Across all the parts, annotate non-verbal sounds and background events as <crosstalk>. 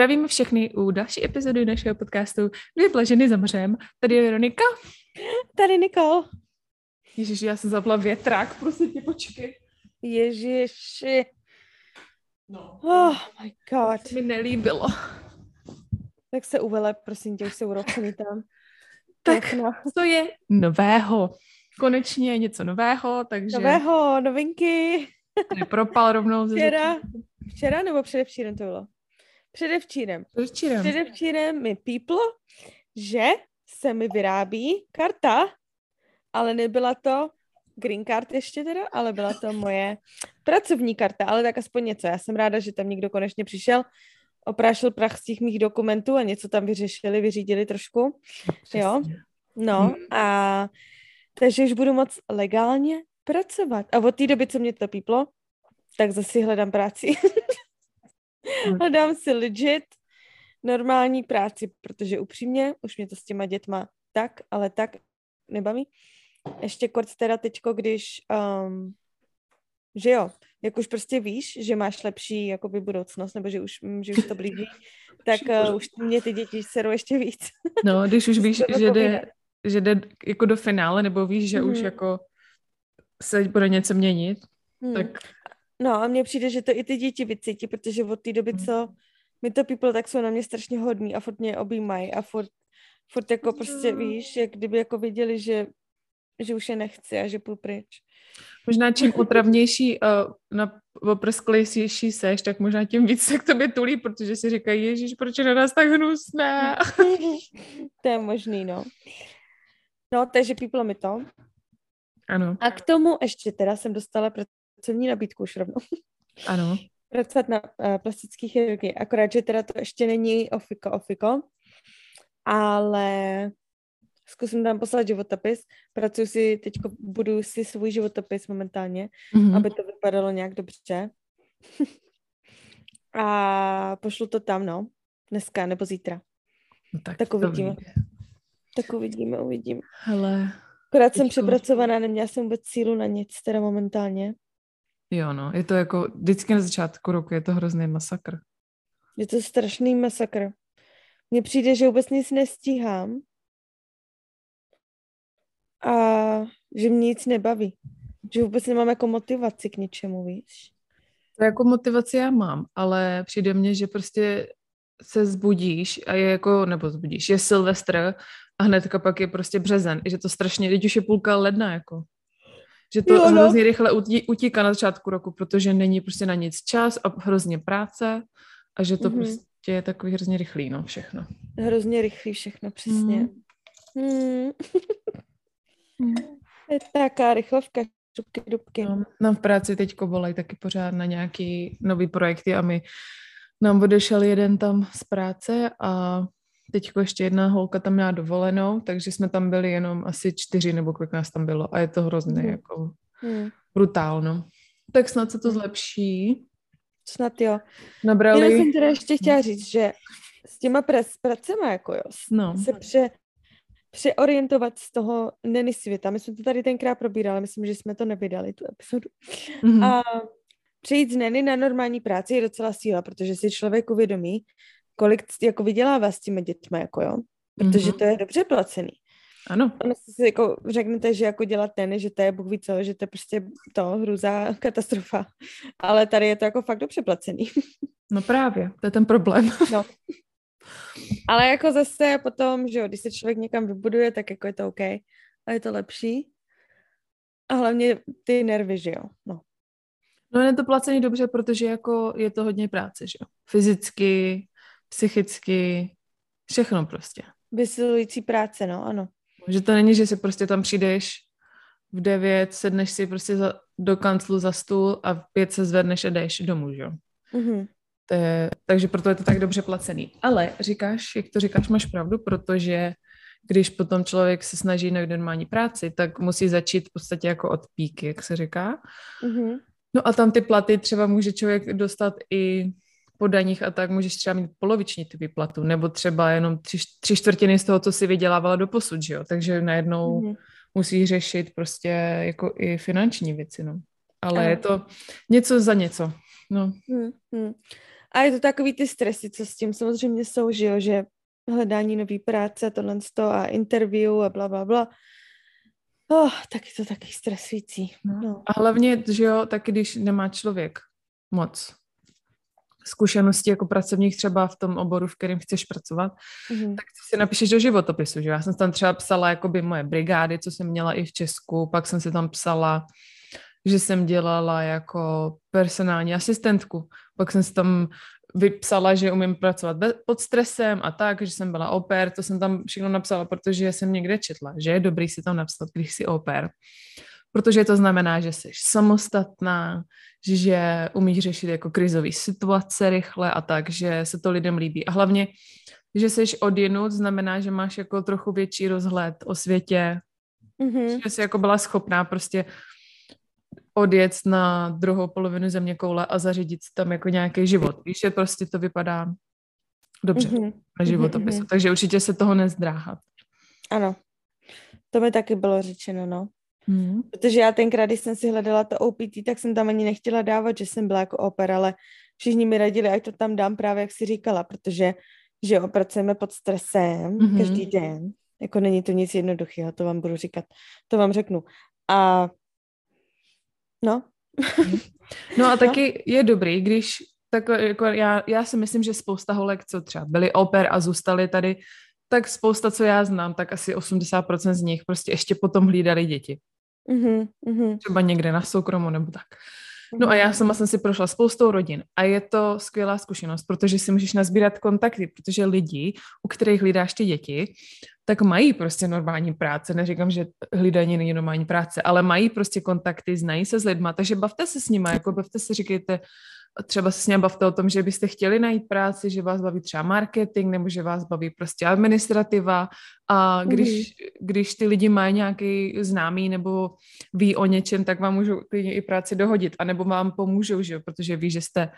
Zdravíme všechny u další epizody našeho podcastu Dvě plaženy za mořem. Tady je Veronika. Tady Nikol. Ježiš, já jsem zapla větrák, prosím tě, počkej. Ježiši. No. Oh my god. To mi nelíbilo. Tak se uvele, prosím tě, už se urochni tam. Tak, co je nového? Konečně něco nového, takže... Nového, novinky. Nepropal rovnou ze Včera, včera nebo předevčírem to bylo? Předevčírem. Předevčírem. Předevčírem mi píplo, že se mi vyrábí karta, ale nebyla to green card ještě teda, ale byla to moje pracovní karta, ale tak aspoň něco. Já jsem ráda, že tam někdo konečně přišel, oprášil prach z těch mých dokumentů a něco tam vyřešili, vyřídili trošku. Přesně. Jo, no Hmm. a takže už budu moc legálně pracovat. A od té doby, co mě to píplo, tak zase hledám práci. <laughs> <laughs> Hledám si legit normální práci, protože upřímně už mě to s těma dětma tak, ale tak nebaví. Ještě kort teda teďko, když, um, že jo, jak už prostě víš, že máš lepší jakoby budoucnost, nebo že už, mm, že už to blíží, <laughs> tak uh, už mě ty děti serou ještě víc. <laughs> No, když už víš, že jde, že jde jako do finále, nebo víš, že už Mhm. jako se bude něco měnit, Hmm. tak No a mně přijde, že to i ty děti vycítí, protože od té doby, Hmm. co mi to people, tak jsou na mě strašně hodní a furt mě objímají a furt, furt jako prostě víš, jak kdyby jako viděli, že, že už je nechci a že půjdu pryč. možná čím otravnější uh, <laughs> na oprsklejší seš, tak možná tím víc se k tobě tulí, protože si říkají, ježíš, proč je na nás tak hnusné? <laughs> to je možný, no. No, takže píplo mi to. Ano, A k tomu ještě teda jsem dostala pracovní nabídku už rovnou. ano. <laughs> Pracovat na uh, plastické chirurgii. Akorát, že teda to ještě není ofiko, ofiko. Ale zkusím tam poslat životopis. Pracuji si, teď budu si svůj životopis momentálně, Mhm. aby to vypadalo nějak dobře. <laughs> A pošlu to tam, no. Dneska nebo zítra. No, tak, tak uvidíme. Tak uvidíme, uvidíme. Hele, Akorát jsem přepracovaná, neměla jsem vůbec sílu na nic, teda momentálně. Jo no, je to jako, vždycky na začátku roku je to hrozný masakr. Je to strašný masakr. Mně přijde, že vůbec nic nestíhám a že mě nic nebaví. Že vůbec nemám jako motivaci k něčemu, víš? To jako motivaci já mám, ale přijde mně, že prostě se zbudíš a je jako, nebo zbudíš, je Silvestr a hnedka pak je prostě březen. Že to strašně, teď už je půlka ledna, jako. Že to Jo, no. hrozně rychle utí, utíká na začátku roku, protože není prostě na nic čas a hrozně práce a že to Mhm. prostě je takový hrozně rychlý, no, všechno. Hrozně rychlý všechno, přesně. Mm. Hmm. Je taká rychlovka, šupky, dubky. No, nám v práci teď volají taky pořád na nějaký nový projekty a my nám odešel jeden tam z práce a teď ještě jedna holka tam měla dovolenou, takže jsme tam byli jenom asi čtyři nebo kolik nás tam bylo a je to hrozné, Mhm. jako Hmm. brutálno. Tak snad se to Mhm. zlepší. Snad jo. Nabrali, jsem teda ještě chtěla říct, že s těma pres, pracema, jako jo, no, se pře, přeorientovat z toho neny světa. My jsme to tady tenkrát probírali, myslím, že jsme to nevydali, tu epizodu. mhm. A přejít z neny na normální práci je docela síla, protože si člověk uvědomí, kolik jako vydělává s těmi dětmi, jako jo. Protože Mhm. to je dobře placený. ano, Ono si jako řeknete, že jako dělat ten, že to je bůh ví co, že to je prostě to hruza, <laughs> katastrofa. Ale tady je to jako fakt dobře placený. no právě, to je ten problém. <laughs> No. Ale jako zase potom, že jo, když se člověk někam vybuduje, tak jako je to OK. A je to lepší. A hlavně ty nervy, že jo. No. No je to placený dobře, protože jako je to hodně práce, že jo. Fyzicky, psychicky, všechno prostě. Vysilující práce, no, ano. Že to není, že si prostě tam přijdeš v devět, sedneš si prostě za, do kanclu za stůl a v pět se zvedneš a jdeš domů, že jo. Mhm. To je, takže proto je to tak dobře placený. Ale říkáš, jak to říkáš, máš pravdu, protože když potom člověk se snaží najít normální práci, tak musí začít v podstatě jako od píky, jak se říká. Mhm. No a tam ty platy třeba může člověk dostat i po daních a tak můžeš třeba mít poloviční ty výplatu, nebo třeba jenom tři, tři čtvrtiny z toho, co si vydělávala do posud, že jo? Takže najednou Mhm. musí řešit prostě jako i finanční věci, no. Ale Ano. je to něco za něco, no. Hmm, hmm. A je to takový ty stresy, co s tím samozřejmě jsou, že jo, že hledání nový práce, tohle a interview a bla, bla, bla. Oh, tak je to taky stresující. No. no. A hlavně, že jo, taky když nemá člověk moc zkušenosti jako pracovních třeba v tom oboru, v kterém chceš pracovat, mm-hmm. tak si napíšeš do životopisu, že já jsem tam třeba psala jakoby moje brigády, co jsem měla i v Česku, pak jsem si tam psala, že jsem dělala jako personální asistentku, pak jsem si tam vypsala, že umím pracovat pod stresem a tak, že jsem byla oper, to jsem tam všechno napsala, protože jsem někde četla, že je dobrý si tam napsat, když jsi oper, protože to znamená, že jsi samostatná, že umíš řešit jako krizové situace rychle a tak, že se to lidem líbí. A hlavně, že jsi odjenut, znamená, že máš jako trochu větší rozhled o světě, mm-hmm. že jsi jako byla schopná prostě odjet na druhou polovinu země koule a zařídit tam jako nějaký život. Víš, že prostě to vypadá dobře mm-hmm. na životopisu, mm-hmm. takže určitě se toho nezdráhat. Ano, to mi taky bylo řečeno, no. Mm. Protože já tenkrát, když jsem si hledala to OPT, tak jsem tam ani nechtěla dávat, že jsem byla jako opera, ale všichni mi radili, ať to tam dám právě, jak si říkala, protože že opracujeme pod stresem mm-hmm. každý den. Jako není to nic jednoduchého, to vám budu říkat, to vám řeknu. A no. <laughs> No a taky no. je dobrý, když tak jako já, já si myslím, že spousta holek, co třeba byly oper a zůstaly tady, tak spousta, co já znám, tak asi 80% z nich prostě ještě potom hlídali děti. Mm-hmm, Třeba někde na soukromu nebo tak. No a já mhm. sama jsem si prošla spoustou rodin a je to skvělá zkušenost, protože si můžeš nazbírat kontakty, protože lidi, u kterých hlídáš ty děti, tak mají prostě normální práce. Neříkám, že hlídání není normální práce, ale mají prostě kontakty, znají se s lidma, takže bavte se s nimi, jako bavte se, říkejte, třeba se s ním bavte o tom, že byste chtěli najít práci, že vás baví třeba marketing, nebo že vás baví prostě administrativa a když, mm. když ty lidi mají nějaký známý nebo ví o něčem, tak vám můžou klidně i práci dohodit, anebo vám pomůžou, že jo, protože ví, že jste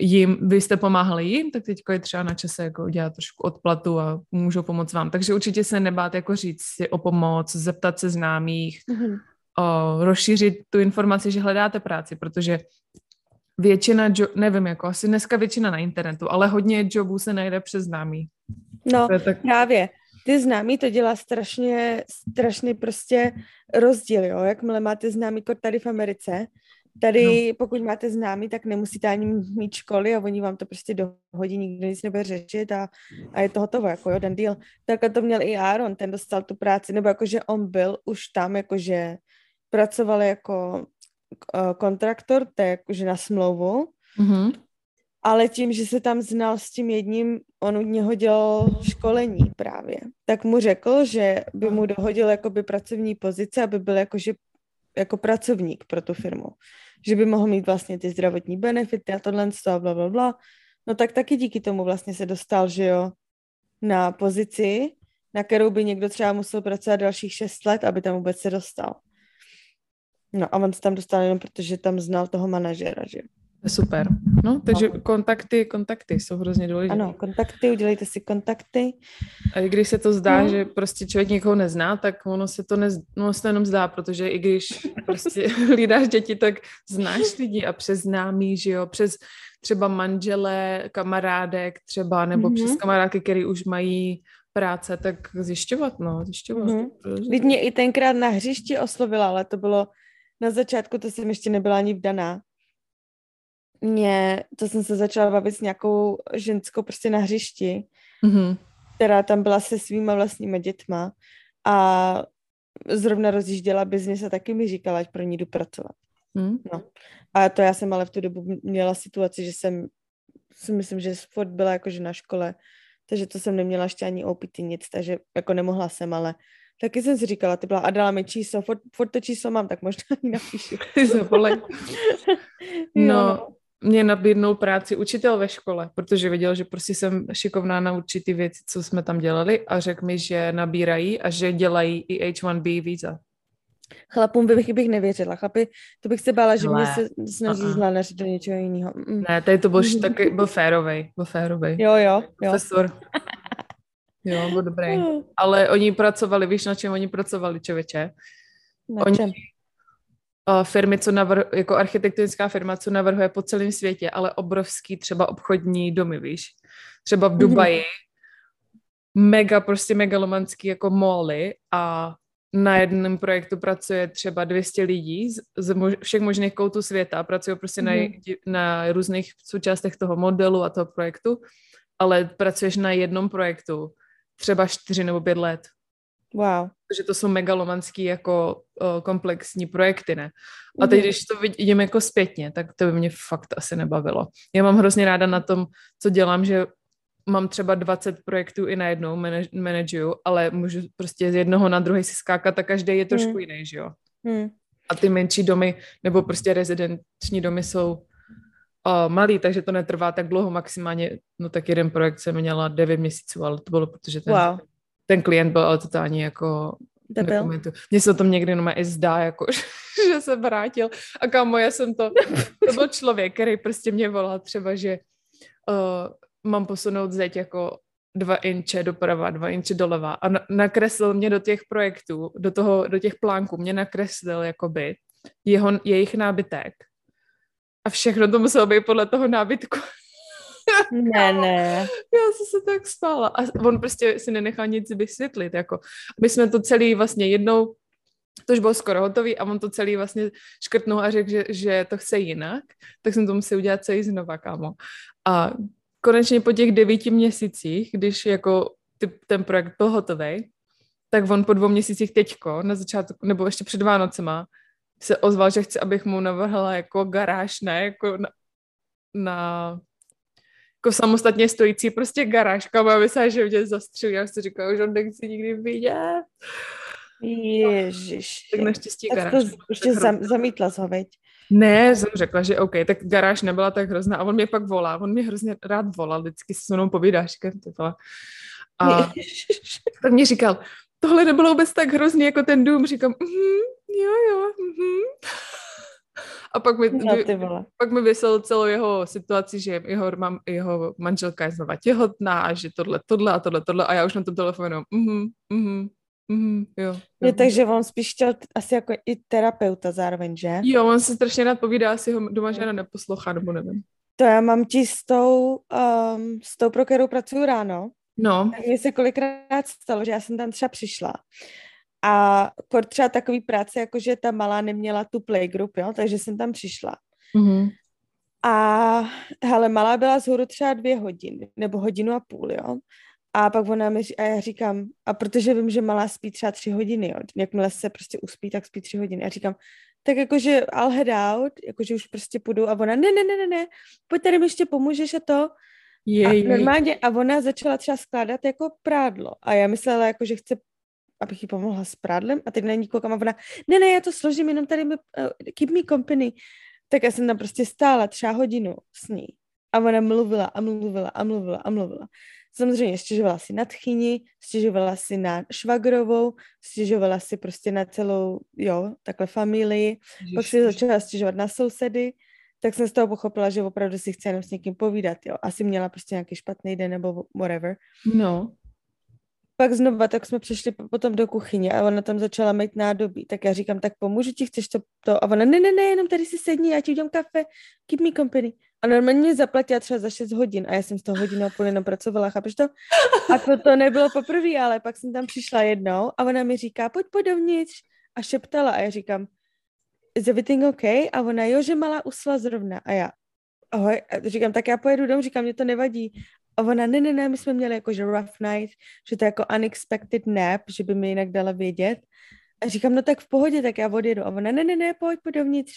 jim, vy jste pomáhali jim, tak teď je třeba na čase jako udělat trošku odplatu a můžou pomoct vám. Takže určitě se nebát jako říct si o pomoc, zeptat se známých, mm-hmm. o, rozšířit tu informaci, že hledáte práci, protože většina, jo- nevím, jako asi dneska většina na internetu, ale hodně jobů se najde přes známý. No, tak... právě. Ty známý to dělá strašně, strašný prostě rozdíl, jo. Jakmile máte známý kod tady v Americe, tady no. pokud máte známý, tak nemusíte ani mít školy a oni vám to prostě dohodí, nikdo nic nebude řešit a, a je to hotovo, jako jo, ten deal. Tak to měl i Aaron, ten dostal tu práci, nebo jakože on byl už tam, jakože pracoval jako kontraktor, to je jakože na smlouvu, mm-hmm. ale tím, že se tam znal s tím jedním, on u něho dělal školení právě, tak mu řekl, že by mu dohodil jakoby pracovní pozice, aby byl jakože jako pracovník pro tu firmu. Že by mohl mít vlastně ty zdravotní benefity a tohle a bla, bla, bla. No tak taky díky tomu vlastně se dostal, že jo, na pozici, na kterou by někdo třeba musel pracovat dalších šest let, aby tam vůbec se dostal. No a on se tam dostal jenom protože tam znal toho manažera, že Super. No, takže no. kontakty, kontakty jsou hrozně důležité. Ano, kontakty, udělejte si kontakty. A i když se to zdá, no. že prostě člověk někoho nezná, tak ono se to, nez, ono se to jenom zdá, protože i když prostě <laughs> hlídáš děti, tak znáš lidi a přes známý, že jo, přes třeba manžele, kamarádek třeba, nebo mm-hmm. přes kamarádky, který už mají práce, tak zjišťovat, no, zjišťovat. Mm-hmm. mě i tenkrát na hřišti oslovila, ale to bylo na začátku to jsem ještě nebyla ani vdaná. Mě, to jsem se začala bavit s nějakou ženskou prostě na hřišti, mm-hmm. která tam byla se svýma vlastníma dětma a zrovna rozjížděla biznis a taky mi říkala, ať pro ní jdu pracovat. Mm. No. A to já jsem ale v tu dobu měla situaci, že jsem si myslím, že furt byla jakože na škole, takže to jsem neměla ještě ani OPT nic, takže jako nemohla jsem, ale Taky jsem si říkala, ty byla a dala mi číslo, furt, furt to číslo mám, tak možná ani napíšu. <laughs> <laughs> no, mě nabídnul práci učitel ve škole, protože věděl, že prostě jsem šikovná na určitý věci, co jsme tam dělali a řekl mi, že nabírají a že dělají i H1B víza. Chlapům bych, bych nevěřila. Chlapi, to bych se bála, že mě se snaží uh-uh. do něčeho jiného. Mm. Ne, tady to byl, <laughs> taky, byl férovej, byl férovej. Jo, jo, jo. Profesor. Jo, byl dobrý. Hmm. Ale oni pracovali, víš, na čem oni pracovali, čověče? Na oni, čem? uh, firmy, co navrh, jako architektonická firma, co navrhuje po celém světě, ale obrovský třeba obchodní domy, víš. Třeba v Dubaji, mm-hmm. mega prostě megalomanský jako moly a na jednom projektu pracuje třeba 200 lidí z, z mož, všech možných koutů světa, pracují prostě mm-hmm. na, na různých součástech toho modelu a toho projektu, ale pracuješ na jednom projektu třeba 4 nebo 5 let. Wow. Protože to jsou megalomanský jako uh, komplexní projekty, ne? A teď, mm-hmm. když to vidím jako zpětně, tak to by mě fakt asi nebavilo. Já mám hrozně ráda na tom, co dělám, že mám třeba 20 projektů i najednou manažuju, ale můžu prostě z jednoho na druhý si skákat a každý je trošku hmm. jiný, že jo. Hmm. A ty menší domy nebo prostě rezidenční domy jsou uh, malý, takže to netrvá tak dlouho, maximálně, no tak jeden projekt jsem měla 9 měsíců, ale to bylo, protože ten, wow. ten klient byl ale totálně jako Mně se to tom někdy jenom i zdá, jako, <laughs> že se vrátil. A kámo, já jsem to, to byl člověk, který prostě mě volal třeba, že uh, mám posunout zeď jako dva inče doprava, dva inče doleva a nakreslil mě do těch projektů, do, toho, do těch plánků, mě nakreslil jakoby jeho, jejich nábytek a všechno to muselo být podle toho nábytku. Ne, <laughs> ne. Já jsem se tak spala. A on prostě si nenechal nic vysvětlit. Jako. My jsme to celý vlastně jednou, to už bylo skoro hotový a on to celý vlastně škrtnul a řekl, že, že to chce jinak, tak jsem to musel udělat celý znova, kámo. A konečně po těch devíti měsících, když jako ty, ten projekt byl hotový, tak on po dvou měsících teďko, na začátku, nebo ještě před Vánocema, se ozval, že chce, abych mu navrhla jako garáž, ne, jako na, na jako samostatně stojící prostě garáž, kam aby se, že mě zastřelil, já si říkala, že on nechci nikdy vidět. Ježiš. Tak naštěstí tak garáž. To ještě zam, zamítla ho, veď? Ne, jsem řekla, že OK, tak garáž nebyla tak hrozná a on mě pak volá, on mě hrozně rád volal, vždycky se mnou povídá, říkám, ty vole. A tak mě říkal, tohle nebylo vůbec tak hrozný jako ten dům, říkám, mm, jo, jo, mm. A pak mi, no, pak mi vyslal celou jeho situaci, že jeho, mám, jeho manželka je znova těhotná a že tohle, tohle a tohle, tohle a já už na tom telefonu, mhm, mhm, Mm, jo, jo. Je, takže on spíš chtěl asi jako i terapeuta zároveň, že? Jo, on se strašně rád povídá, asi ho doma žena neposlouchá, nebo nevím. To já mám ti s tou, um, s tou pro kterou pracuji ráno. No. Tak mi se kolikrát stalo, že já jsem tam třeba přišla a kor třeba takový práce, jako že ta malá neměla tu playgroup, jo, takže jsem tam přišla. Mm-hmm. A hele, malá byla zhůru třeba dvě hodiny, nebo hodinu a půl, jo. A pak ona mi, a já říkám, a protože vím, že malá spí třeba tři hodiny, jo, jakmile se prostě uspí, tak spí tři hodiny. A říkám, tak jakože I'll head out, jakože už prostě půjdu a ona, ne, ne, ne, ne, ne, pojď tady mi ještě pomůžeš a to. Je, a normálně, a ona začala třeba skládat jako prádlo. A já myslela, jako, že chce abych jí pomohla s prádlem a teď na ní koukám a ona, ne, ne, já to složím, jenom tady mi, uh, keep me company. Tak já jsem tam prostě stála třeba hodinu s ní a ona mluvila a mluvila a mluvila a mluvila. Samozřejmě stěžovala si na tchyni, stěžovala si na švagrovou, stěžovala si prostě na celou, jo, takhle familii. Ježiš, Pak si začala stěžovat na sousedy, tak jsem z toho pochopila, že opravdu si chce jenom s někým povídat, jo. Asi měla prostě nějaký špatný den nebo whatever. No pak znova, tak jsme přišli potom do kuchyně a ona tam začala mít nádobí. Tak já říkám, tak pomůžu ti, chceš to, to? A ona, ne, ne, ne, jenom tady si sedni, já ti udělám kafe, keep me company. A normálně mě zaplatila třeba za 6 hodin a já jsem z toho hodinu a půl jenom pracovala, chápeš to? A to, to nebylo poprvé, ale pak jsem tam přišla jednou a ona mi říká, pojď, pojď dovnitř. A šeptala a já říkám, is everything okay? A ona, jo, že malá usla zrovna. A já, ahoj, a říkám, tak já pojedu domů, říkám, mě to nevadí. A ona, ne, ne, ne, my jsme měli jako, že rough night, že to je jako unexpected nap, že by mi jinak dala vědět. A říkám, no tak v pohodě, tak já odjedu. A ona, ne, ne, ne, pojď, pojď dovnitř.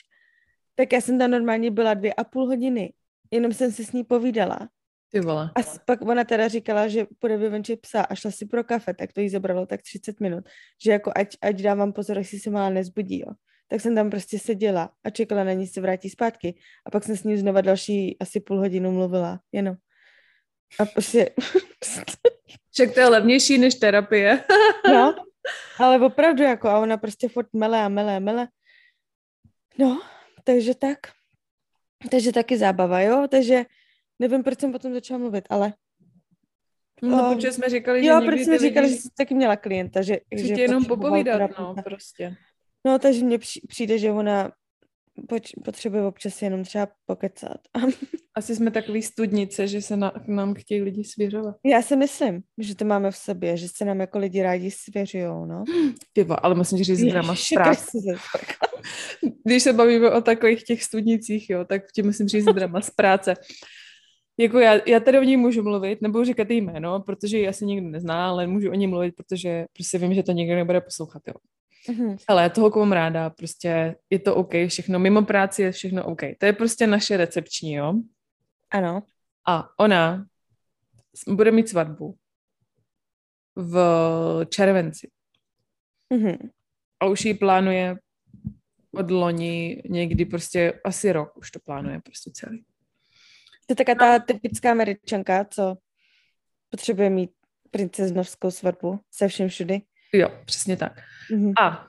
Tak já jsem tam normálně byla dvě a půl hodiny. Jenom jsem si s ní povídala. Ty vole. A pak ona teda říkala, že půjde vyvenčit psa a šla si pro kafe, tak to jí zabralo tak 30 minut. Že jako ať, ať dávám pozor, jestli se malá nezbudí, jo. Tak jsem tam prostě seděla a čekala na ní, se vrátí zpátky. A pak jsem s ní znova další asi půl hodinu mluvila, jenom. A prostě... Však to je levnější než terapie. <laughs> no, ale opravdu jako a ona prostě furt mele a mele a mele. No, takže tak. Takže taky zábava, jo? Takže nevím, proč jsem potom začala mluvit, ale... No, um, protože jsme říkali, že Jo, proč jsme říkali, lidi... že jsi taky měla klienta, že... Chci že jenom popovídat, no, prostě. No, takže mně přijde, že ona potřebuje občas jenom třeba pokecat. <laughs> Asi jsme takový studnice, že se na, k nám chtějí lidi svěřovat. Já si myslím, že to máme v sobě, že se nám jako lidi rádi svěřujou, no. Tyvo, ale musím říct zpráv. Kriste, <laughs> Když se bavíme o takových těch studnicích, jo, tak ti musím říct drama z práce. Jako já, já tady o ní můžu mluvit, nebudu říkat její jméno, protože ji asi nikdo nezná, ale můžu o ní mluvit, protože prostě vím, že to nikdo nebude poslouchat, jo. Mhm. Ale toho komu mám ráda, prostě je to OK, všechno, mimo práci je všechno OK. To je prostě naše recepční, jo. Ano. A ona bude mít svatbu v červenci. Mhm. A už ji plánuje od loni někdy prostě asi rok už to plánuje prostě celý. To je taká ta typická američanka, co potřebuje mít princeznovskou svatbu se všem všudy. Jo, přesně tak. Mhm. A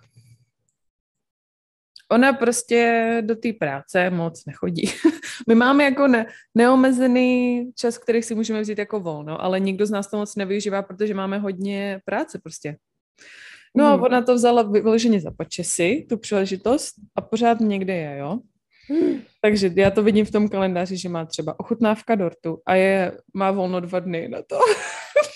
ona prostě do té práce moc nechodí. <laughs> My máme jako ne, neomezený čas, který si můžeme vzít jako volno, ale nikdo z nás to moc nevyužívá, protože máme hodně práce prostě. No a Mhm. ona to vzala vyloženě za počesy, tu příležitost a pořád někde je, jo. Takže já to vidím v tom kalendáři, že má třeba ochutnávka dortu a je, má volno dva dny na to. <laughs>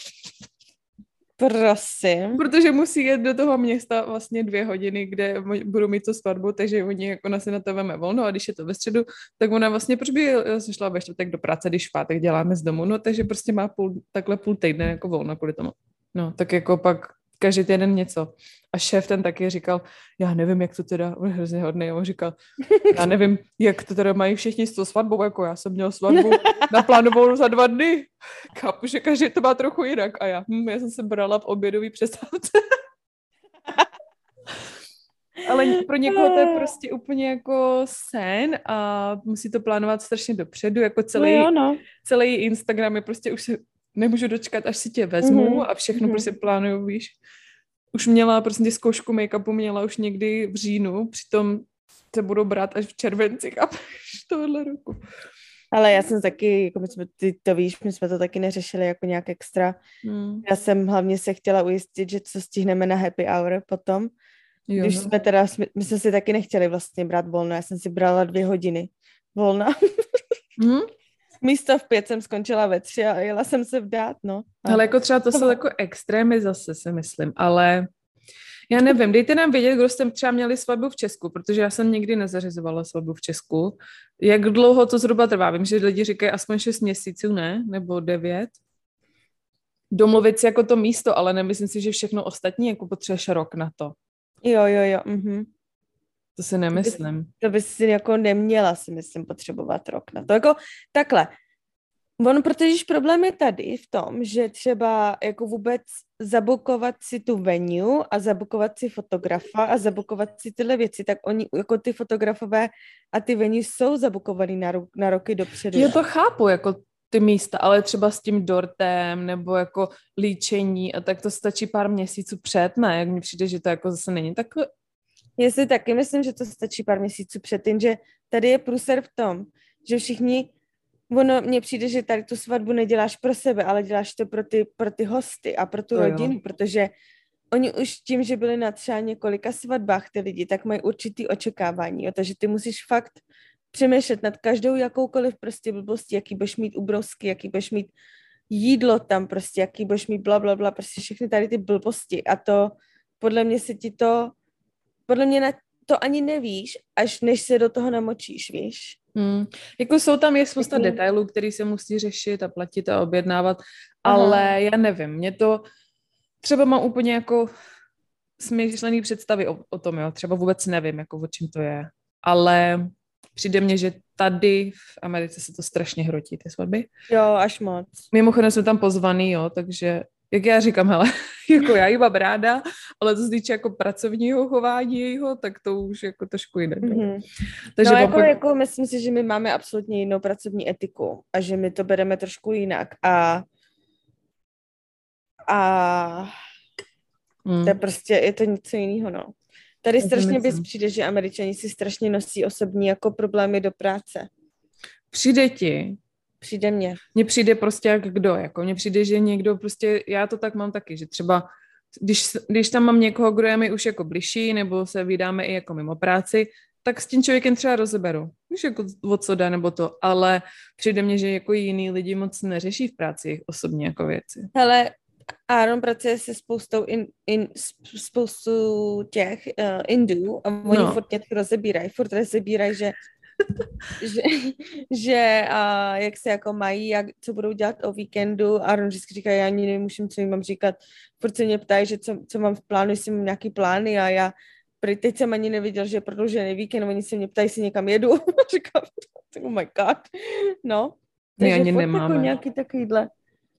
Prosím. Protože musí jet do toho města vlastně dvě hodiny, kde budou mít tu svatbu, takže oni jako ona si na to veme volno a když je to ve středu, tak ona vlastně, proč by já jsem šla ve čtvrtek do práce, když v pátek děláme z domu, no takže prostě má půl, takhle půl týdne jako volno kvůli tomu. No, tak jako pak každý týden něco. A šéf ten taky říkal, já nevím, jak to teda, on je hrozně hodný, on říkal, já <laughs> nevím, jak to teda mají všichni s tou svatbou, jako já jsem měl svatbu naplánovanou za dva dny. Chápu, že každý to má trochu jinak. A já, hm, já jsem se brala v obědový přestávce. <laughs> Ale pro někoho to je prostě úplně jako sen a musí to plánovat strašně dopředu, jako celý, no jo, no. celý Instagram je prostě už se nemůžu dočkat, až si tě vezmu Mhm, a všechno mhm. prostě plánuju, víš. Už měla prostě zkoušku make-upu, měla už někdy v říjnu, přitom se budou brát až v červenci, chápeš, <laughs> tohle roku. Ale já jsem taky, jako my jsme, ty to víš, my jsme to taky neřešili jako nějak extra. Hmm. Já jsem hlavně se chtěla ujistit, že co stihneme na happy hour potom. Jo, Když no. jsme teda, jsme- my jsme si taky nechtěli vlastně brát volno, já jsem si brala dvě hodiny volna. <laughs> Hm? Místo v pět jsem skončila ve tři a jela jsem se vdát, no. A Ale jako třeba to jsou <laughs> jako extrémy zase, si myslím, ale já nevím, dejte nám vědět, kdo jste třeba měli svatbu v Česku, protože já jsem nikdy nezařizovala svatbu v Česku. Jak dlouho to zhruba trvá? Vím, že lidi říkají aspoň 6 měsíců, ne? Nebo 9. Domluvit si jako to místo, ale nemyslím si, že všechno ostatní jako potřebuješ rok na to. Jo, jo, jo. Mhm. To si nemyslím. To by si jako neměla, si myslím, potřebovat rok na to. Jako takhle. Ono, protože problém je tady v tom, že třeba jako vůbec zabukovat si tu venue a zabukovat si fotografa a zabukovat si tyhle věci, tak oni, jako ty fotografové a ty venue jsou zabukovaný na, ro- na roky dopředu. Ne? to chápu, jako ty místa, ale třeba s tím dortem nebo jako líčení a tak to stačí pár měsíců před, ne? Jak mi přijde, že to jako zase není tak Já si taky myslím, že to stačí pár měsíců předtím, že tady je průser v tom, že všichni, ono mně přijde, že tady tu svatbu neděláš pro sebe, ale děláš to pro ty, pro ty hosty a pro tu To jo. rodinu, protože oni už tím, že byli na třeba několika svatbách ty lidi, tak mají určitý očekávání, jo, takže ty musíš fakt přemýšlet nad každou jakoukoliv prostě blbostí, jaký budeš mít ubrousky, jaký budeš mít jídlo tam prostě, jaký budeš mít bla, bla, bla, prostě všechny tady ty blbosti a to podle mě se ti to podle mě na to ani nevíš, až než se do toho namočíš, víš? Hmm. Jako jsou tam je spousta Jako- detailů, který se musí řešit a platit a objednávat, Aha. ale já nevím, mě to třeba mám úplně jako smyšlený představy o, o tom, jo, třeba vůbec nevím, jako o čem to je, ale přijde mně, že tady v Americe se to strašně hrotí, ty svatby. Jo, až moc. Mimochodem jsme tam pozvaný, jo, takže jak já říkám, hele, <laughs> jako já ji mám ráda, ale co se týče jako pracovního chování jejího, tak to už jako trošku jiné. Mm-hmm. Mm-hmm. Takže no, jako, pak- jako myslím si, že my máme absolutně jinou pracovní etiku a že my to bereme trošku jinak a a mm. to je prostě, je to něco jiného, no. Tady strašně bys přijde, že američani si strašně nosí osobní jako problémy do práce. Přijde ti, Přijde mně. mně přijde prostě jak kdo, jako mně přijde, že někdo prostě, já to tak mám taky, že třeba když, když tam mám někoho, kdo je mi už jako bližší, nebo se vydáme i jako mimo práci, tak s tím člověkem třeba rozeberu. Víš, jako o co jde nebo to, ale přijde mně, že jako jiný lidi moc neřeší v práci osobně jako věci. Hele, Aaron pracuje se spoustou, in, in, spoustu těch uh, Indů a oni no. furt něco rozebírají, furt rozebírají, že že, že a jak se jako mají, jak, co budou dělat o víkendu. A Aaron vždycky říká, já ani nevím, co jim mám říkat. Furt se mě ptají, že co, co mám v plánu, jestli mám nějaký plány a já teď jsem ani neviděl, že je prodloužený víkend, oni se mě ptají, jestli někam jedu. <laughs> Říkám, oh my god. No. My ani jako nemáme. Jako nějaký takovýhle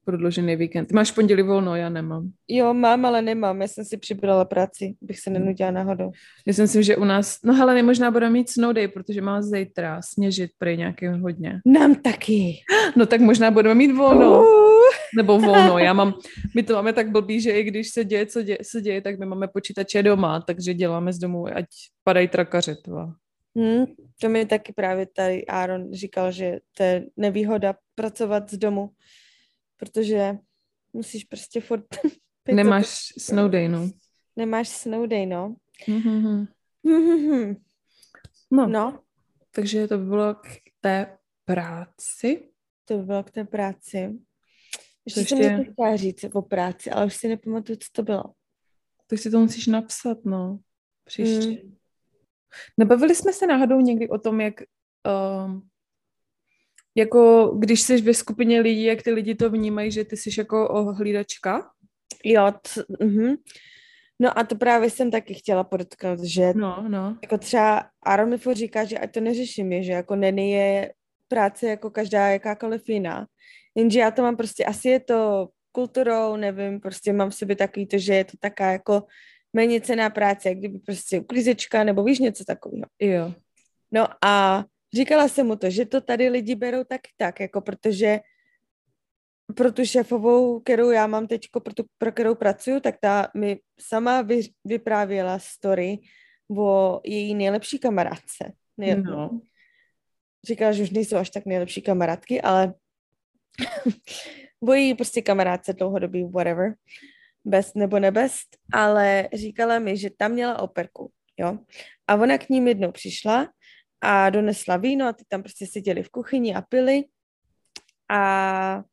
prodloužený víkend. Ty máš pondělí volno, já nemám. Jo, mám, ale nemám. Já jsem si přibrala práci, bych se nenudila náhodou. Já si myslím, že u nás, no hele, my možná budeme mít snow day, protože má zítra sněžit prý nějaký hodně. Nám taky. No tak možná budeme mít volno. Uh. Nebo volno. Já mám, <laughs> my to máme tak blbý, že i když se děje, co děje, se děje, tak my máme počítače doma, takže děláme z domu, ať padají trakaře. Tva. Hmm, to mi taky právě tady Aaron říkal, že to je nevýhoda pracovat z domu, protože musíš prostě furt... <laughs> Nemáš snowday, no. Nemáš snowday, no. Mm-hmm. Mm-hmm. <laughs> No. no. Takže to by bylo k té práci. To by bylo k té práci. Ještě, jsem něco chtěla říct o práci, ale už si nepamatuju, co to bylo. Tak si to musíš napsat, no. Příště. Mm. Nebavili jsme se náhodou někdy o tom, jak um, jako když jsi ve skupině lidí, jak ty lidi to vnímají, že ty jsi jako ohlídačka? Jo, t- uh-huh. no a to právě jsem taky chtěla podotknout, že no, no. jako třeba Aaron mi říká, že ať to neřeším, je, že jako není je práce jako každá jakákoliv jiná. Jenže já to mám prostě, asi je to kulturou, nevím, prostě mám v sobě takový to, že je to taká jako méně cená práce, jak kdyby prostě uklízečka nebo víš něco takového. Jo. No a říkala jsem mu to, že to tady lidi berou tak tak, jako protože pro tu šéfovou, kterou já mám teď, pro, tu, pro kterou pracuju, tak ta mi sama vy, vyprávěla story o její nejlepší kamarádce. No. Říkala, že už nejsou až tak nejlepší kamarádky, ale <laughs> o její prostě kamarádce dlouhodobý, whatever, best nebo nebest, ale říkala mi, že tam měla operku, jo. A ona k ním jednou přišla a donesla víno a ty tam prostě seděli v kuchyni a pili a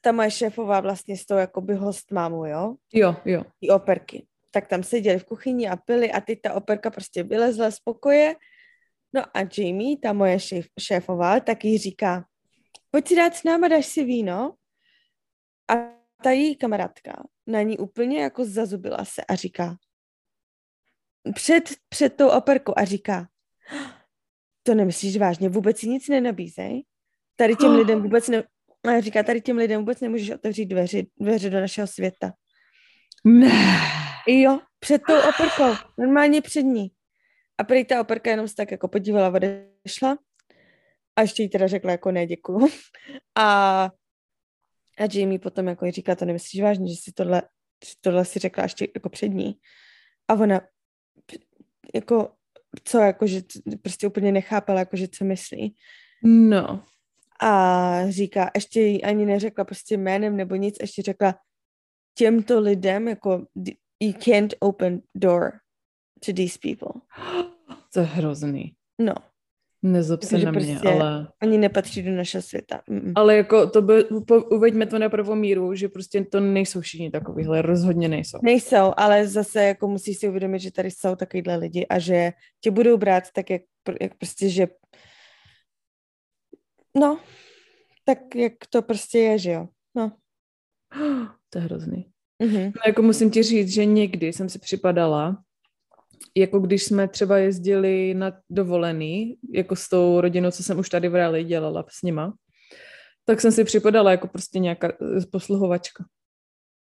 ta moje šéfová vlastně s tou jakoby host mámu, jo? Jo, jo. Ty operky. Tak tam seděli v kuchyni a pili a ty ta operka prostě vylezla z pokoje. No a Jamie, ta moje šéf, šéfová, tak jí říká, pojď si dát s náma, dáš si víno. A ta její kamarádka na ní úplně jako zazubila se a říká, před, před tou operkou a říká, to nemyslíš vážně, vůbec si nic nenabízej? Tady těm lidem vůbec ne... A říká, tady těm lidem vůbec nemůžeš otevřít dveře, dveře do našeho světa. Ne. Jo, před tou operkou, normálně před ní. A prý ta operka jenom se tak jako podívala, odešla. A ještě jí teda řekla jako ne, děkuju. A, a Jamie potom jako říká, to nemyslíš vážně, že si tohle, tohle si řekla ještě jako před ní. A ona, jako, co, jako, že prostě úplně nechápala, jako, že co myslí. No. A říká, ještě jí ani neřekla prostě jménem nebo nic, ještě řekla těmto lidem, jako you can't open door to these people. <gasps> To je hrozný. No. Nezob se na mě, prostě ale... Oni nepatří do našeho světa. Mm. Ale jako to by, po, uveďme to na pravou míru, že prostě to nejsou všichni takovýhle, rozhodně nejsou. Nejsou, ale zase jako musíš si uvědomit, že tady jsou takovýhle lidi a že tě budou brát tak, jak, jak prostě, že no, tak jak to prostě je, že jo. No. <gasps> To je hrozný. Mm-hmm. No, jako musím ti říct, že někdy jsem si připadala, jako když jsme třeba jezdili na dovolený, jako s tou rodinou, co jsem už tady v Rally dělala s nima, tak jsem si připadala jako prostě nějaká eh, posluhovačka.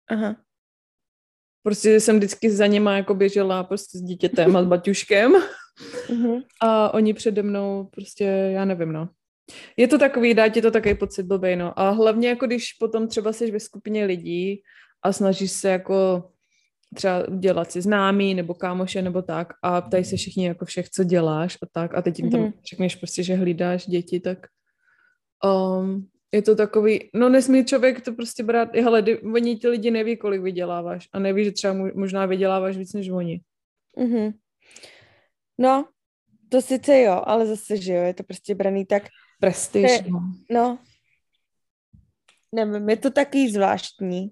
Aha. Prostě jsem vždycky za něma jako běžela prostě s dítětem a s baťuškem uh-huh. a oni přede mnou prostě, já nevím, no. Je to takový, dá ti to takový pocit blbej, no. A hlavně jako když potom třeba jsi ve skupině lidí a snažíš se jako třeba dělat si známý nebo kámoše nebo tak a ptají se všichni jako všech, co děláš a tak a teď jim tam mm-hmm. řekneš prostě, že hlídáš děti, tak um, je to takový, no nesmí člověk to prostě brát, hele, oni ti lidi neví, kolik vyděláváš a neví, že třeba možná vyděláváš víc než oni. Mm-hmm. No, to sice jo, ale zase, že jo, je to prostě braný tak... Prestiž, no. No, nevím, je to taky zvláštní.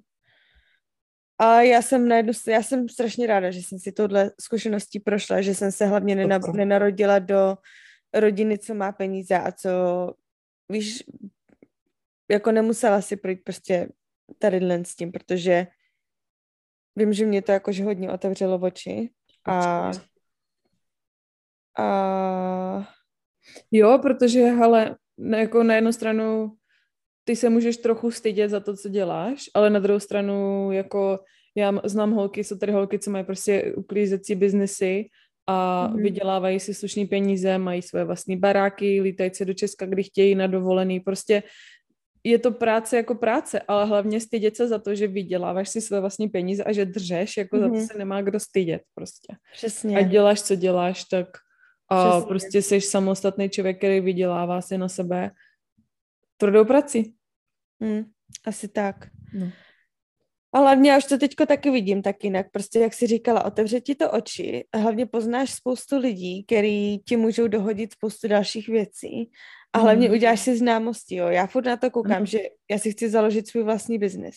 A já jsem na jednu, já jsem strašně ráda, že jsem si tohle zkušeností prošla, že jsem se hlavně nena, nenarodila do rodiny, co má peníze a co, víš, jako nemusela si projít prostě tadyhle s tím, protože vím, že mě to jakože hodně otevřelo oči a, a Jo, protože, hele, jako na jednu stranu ty se můžeš trochu stydět za to, co děláš, ale na druhou stranu, jako já znám holky, jsou tady holky, co mají prostě uklízecí biznesy a Mhm. mm-hmm. vydělávají si slušný peníze, mají své vlastní baráky, lítají se do Česka, kdy chtějí na dovolený, prostě je to práce jako práce, ale hlavně stydět se za to, že vyděláváš si své vlastní peníze a že držeš, jako mm-hmm. za Mhm. to se nemá kdo stydět prostě. přesně. A děláš, co děláš, tak a Přesně. prostě jsi samostatný člověk, který vydělává si na sebe tvrdou prací. Hmm, asi tak. No. A hlavně já už to teďko taky vidím tak jinak. Prostě jak jsi říkala, otevře ti to oči. a Hlavně poznáš spoustu lidí, který ti můžou dohodit spoustu dalších věcí. A hlavně Mhm. uděláš si známosti. Jo. Já furt na to koukám, Ano. že já si chci založit svůj vlastní biznis.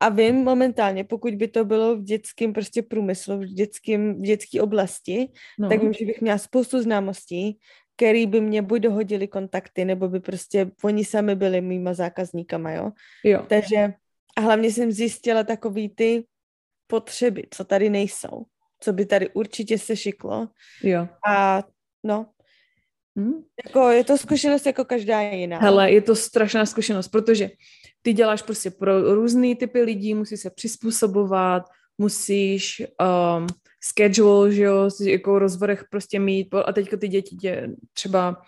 A vím momentálně, pokud by to bylo v dětském prostě průmyslu, v, dětském, v dětské oblasti, No. tak vím, že bych měla spoustu známostí, který by mě buď dohodili kontakty, nebo by prostě oni sami byli mýma zákazníkama, jo. jo. Takže a hlavně jsem zjistila takový ty potřeby, co tady nejsou, co by tady určitě se šiklo. jo. A no, Hm? jako je to zkušenost jako každá jiná. Hele, je to strašná zkušenost, protože ty děláš prostě pro různý typy lidí, musíš se přizpůsobovat, musíš um, schedule, že jo, jako rozvrh prostě mít a teďka ty děti tě třeba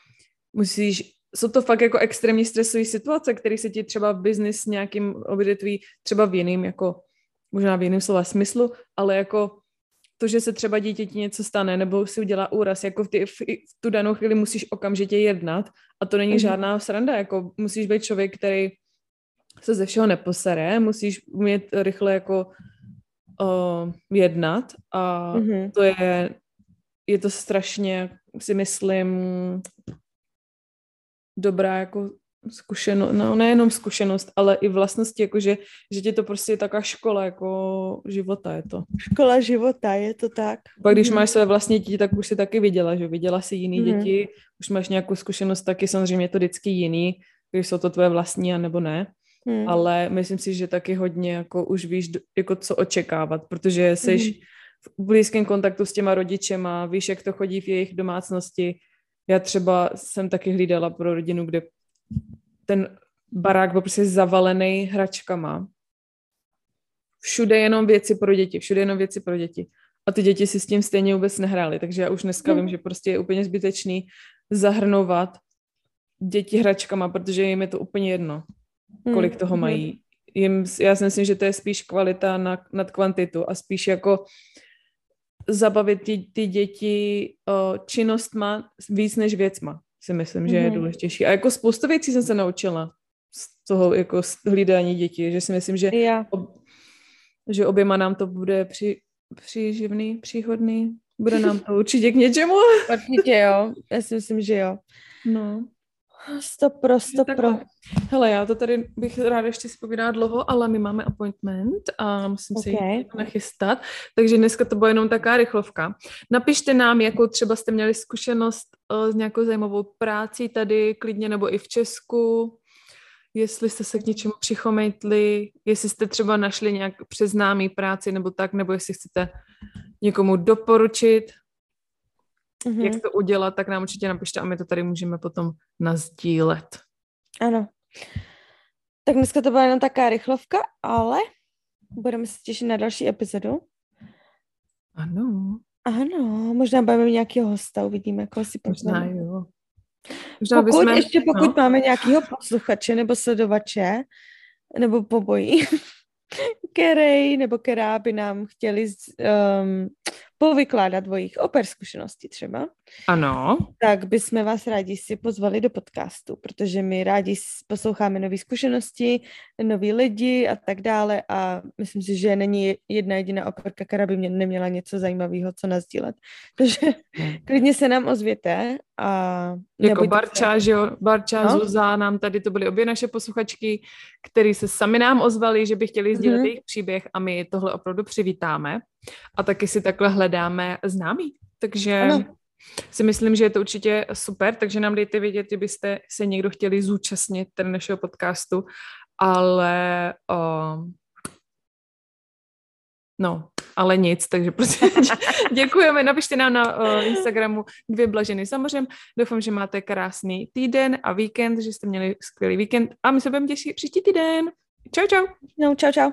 musíš, jsou to fakt jako extrémně stresové situace, které se ti třeba v business nějakým odvětví, třeba v jiným, jako možná v jiném slova smyslu, ale jako to, že se třeba dítěti něco stane, nebo si udělá úraz, jako v, ty, v, v tu danou chvíli musíš okamžitě jednat a to není Mhm. žádná sranda, jako musíš být člověk, který se ze všeho neposere, musíš umět rychle jako uh, jednat a Mhm. to je, je to strašně, si myslím, dobrá jako zkušenost, no nejenom zkušenost, ale i vlastnosti, jakože, že ti to prostě je taková škola jako života je to. Škola života, je to tak. Pak když Mhm. máš své vlastní děti, tak už si taky viděla, že viděla si jiný Mhm. děti, už máš nějakou zkušenost, taky samozřejmě je to vždycky jiný, když jsou to tvoje vlastní a nebo ne, Hmm. ale myslím si, že taky hodně jako už víš, jako co očekávat, protože jsi Mhm. v blízkém kontaktu s těma rodičema, víš, jak to chodí v jejich domácnosti. Já třeba jsem taky hlídala pro rodinu, kde ten barák byl prostě zavalený hračkama. Všude jenom věci pro děti, všude jenom věci pro děti. A ty děti si s tím stejně vůbec nehrály, takže já už dneska Mhm. vím, že prostě je úplně zbytečný zahrnovat děti hračkama, protože jim je to úplně jedno Hmm. Kolik toho mají. Jim, já si myslím, že to je spíš kvalita na, nad kvantitu a spíš jako zabavit ty, ty děti o, činnostma víc než věcma, si myslím, že je Mhm. důležitější. A jako spoustu věcí jsem se naučila z toho jako z hlídání dětí, že si myslím, že, Já. ob, že oběma nám to bude při, příživný, příhodný, bude nám to určitě k něčemu. Určitě jo, já si myslím, že jo. No. Sto pro, sto Tak- pro. Hele, já to tady bych ráda ještě si povídala dlouho, ale my máme appointment a musím se Ok. jít nachystat, takže dneska to bude jenom taká rychlovka. Napište nám, jakou třeba jste měli zkušenost uh, s nějakou zajímavou práci tady, klidně nebo i v Česku, jestli jste se k něčemu přichomejtli, jestli jste třeba našli nějak přes známý práci nebo tak, nebo jestli chcete někomu doporučit, Mhm. jak to udělat, tak nám určitě napište a my to tady můžeme potom nazdílet. Ano. Tak dneska to byla jenom taká rychlovka, ale budeme se těšit na další epizodu. Ano. Ano, možná budeme mít nějakého hosta, uvidíme, koho si Možná pozveme. jo. Možná Pokud, bychom- ještě pokud no. máme nějakého posluchače nebo sledovače, nebo pobojí, <laughs> který nebo která by nám chtěli um, povykládat o jejich oper zkušenosti třeba, ano. tak bychom vás rádi si pozvali do podcastu, protože my rádi posloucháme nové zkušenosti, noví lidi a tak dále a myslím si, že není jedna jediná operka, která by mě neměla něco zajímavého, co nazdílet. <laughs> Takže hmm. klidně se nám ozvěte a... Jako Barča, že jo, Barča, no? Zuza, nám tady to byly obě naše posluchačky, které se sami nám ozvali, že by chtěli sdílet mm-hmm. jejich příběh a my tohle opravdu přivítáme. A taky si takhle hledáme známý. Takže ano. si myslím, že je to určitě super, takže nám dejte vědět, kdybyste se někdo chtěli zúčastnit ten našeho podcastu, ale o, no, ale nic, takže prostě <laughs> děkujeme, napište nám na uh, Instagramu dvě blaženy samozřejmě. Doufám, že máte krásný týden a víkend, že jste měli skvělý víkend a my se budeme těšit příští týden. Čau, čau. No, čau, čau.